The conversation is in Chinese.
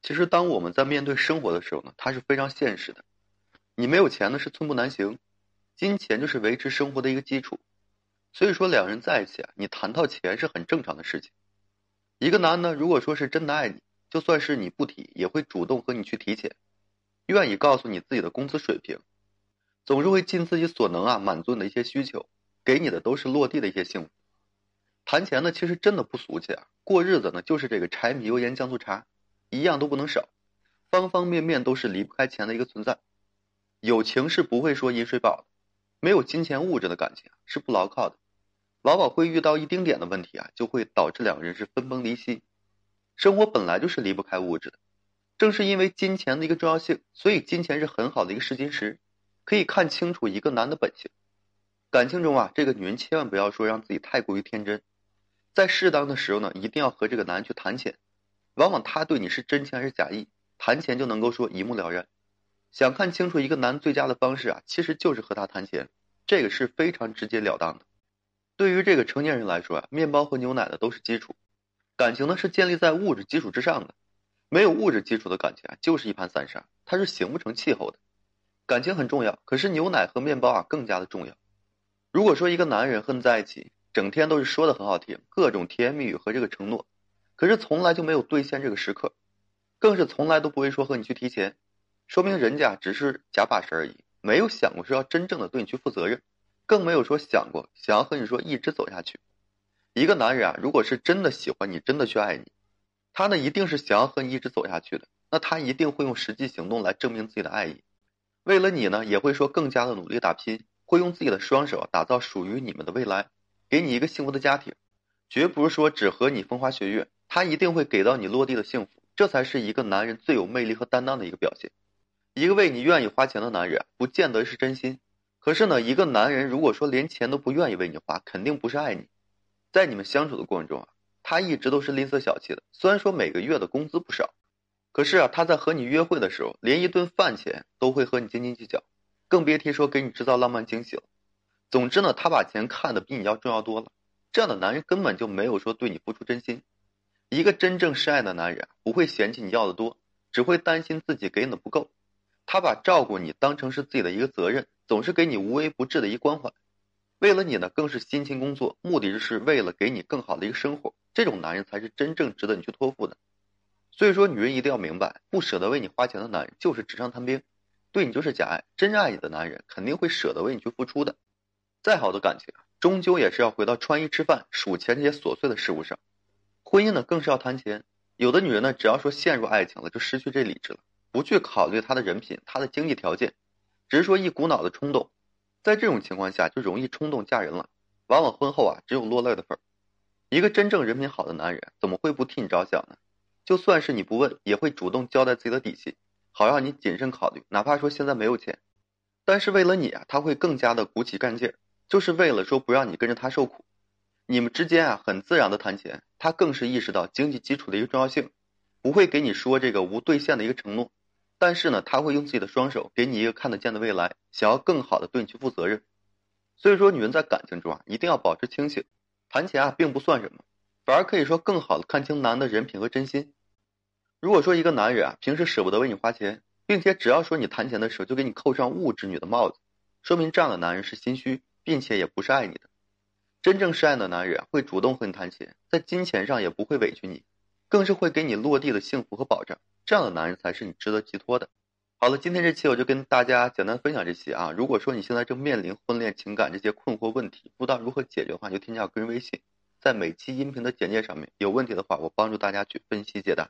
其实，当我们在面对生活的时候呢，它是非常现实的。你没有钱呢，是寸步难行。金钱就是维持生活的一个基础。所以说，两人在一起啊，你谈到钱是很正常的事情。一个男的，如果说是真的爱你，就算是你不提，也会主动和你去提钱，愿意告诉你自己的工资水平，总是会尽自己所能啊，满足你的一些需求，给你的都是落地的一些幸福。谈钱呢，其实真的不俗气啊，过日子呢，就是这个柴米油盐酱醋茶。一样都不能少，方方面面都是离不开钱的一个存在。友情是不会说饮水饱的，没有金钱物质的感情是不牢靠的，往往会遇到一丁点的问题啊，就会导致两个人是分崩离析。生活本来就是离不开物质的，正是因为金钱的一个重要性，所以金钱是很好的一个试金石，可以看清楚一个男的本性。感情中啊，这个女人千万不要说让自己太过于天真，在适当的时候呢，一定要和这个男人去谈钱。往往他对你是真情还是假意，谈钱就能够说一目了然。想看清楚一个男最佳的方式啊，其实就是和他谈钱，这个是非常直截了当的。对于这个成年人来说啊，面包和牛奶的都是基础，感情呢是建立在物质基础之上的。没有物质基础的感情啊，就是一盘散沙，它是形不成气候的。感情很重要，可是牛奶和面包啊更加的重要。如果说一个男人和你在一起，整天都是说的很好听，各种甜言蜜语和这个承诺。可是从来就没有兑现这个时刻，更是从来都不会说和你去提钱，说明人家只是假把式而已，没有想过说要真正的对你去负责任，更没有说想过想要和你说一直走下去。一个男人啊，如果是真的喜欢你，真的去爱你，他呢一定是想要和你一直走下去的，那他一定会用实际行动来证明自己的爱意，为了你呢也会说更加的努力打拼，会用自己的双手打造属于你们的未来，给你一个幸福的家庭，绝不是说只和你风花雪月。他一定会给到你落地的幸福，这才是一个男人最有魅力和担当的一个表现。一个为你愿意花钱的男人，不见得是真心。可是呢，一个男人如果说连钱都不愿意为你花，肯定不是爱你。在你们相处的过程中啊，他一直都是吝啬小气的。虽然说每个月的工资不少，可是啊，他在和你约会的时候，连一顿饭钱都会和你斤斤计较，更别提说给你制造浪漫惊喜了。总之呢，他把钱看得比你要重要多了。这样的男人根本就没有说对你付出真心。一个真正深爱的男人不会嫌弃你要的多，只会担心自己给你的不够。他把照顾你当成是自己的一个责任，总是给你无微不至的一关怀。为了你呢，更是辛勤工作，目的就是为了给你更好的一个生活。这种男人才是真正值得你去托付的。所以说，女人一定要明白，不舍得为你花钱的男人就是纸上谈兵，对你就是假爱。真爱你的男人肯定会舍得为你去付出的。再好的感情，终究也是要回到穿衣吃饭、数钱这些琐碎的事物上。婚姻呢，更是要谈钱。有的女人呢，只要说陷入爱情了，就失去这理智了，不去考虑她的人品、她的经济条件，只是说一股脑的冲动。在这种情况下，就容易冲动嫁人了，往往婚后啊，只有落泪的份儿。一个真正人品好的男人，怎么会不替你着想呢？就算是你不问，也会主动交代自己的底细，好让你谨慎考虑。哪怕说现在没有钱，但是为了你啊，他会更加的鼓起干劲儿，就是为了说不让你跟着他受苦。你们之间啊，很自然的谈钱，他更是意识到经济基础的一个重要性，不会给你说这个无兑现的一个承诺，但是呢，他会用自己的双手给你一个看得见的未来，想要更好的对你去负责任。所以说，女人在感情中啊，一定要保持清醒，谈钱啊并不算什么，反而可以说更好的看清男的人品和真心。如果说一个男人啊，平时舍不得为你花钱，并且只要说你谈钱的时候就给你扣上物质女的帽子，说明这样的男人是心虚，并且也不是爱你的。真正深爱的男人会主动和你谈钱，在金钱上也不会委屈你，更是会给你落地的幸福和保障。这样的男人才是你值得寄托的。好了，今天这期我就跟大家简单分享这些啊。如果说你现在正面临婚恋情感这些困惑问题，不知道如何解决的话，就添加我个人微信，在每期音频的简介上面有问题的话，我帮助大家去分析解答。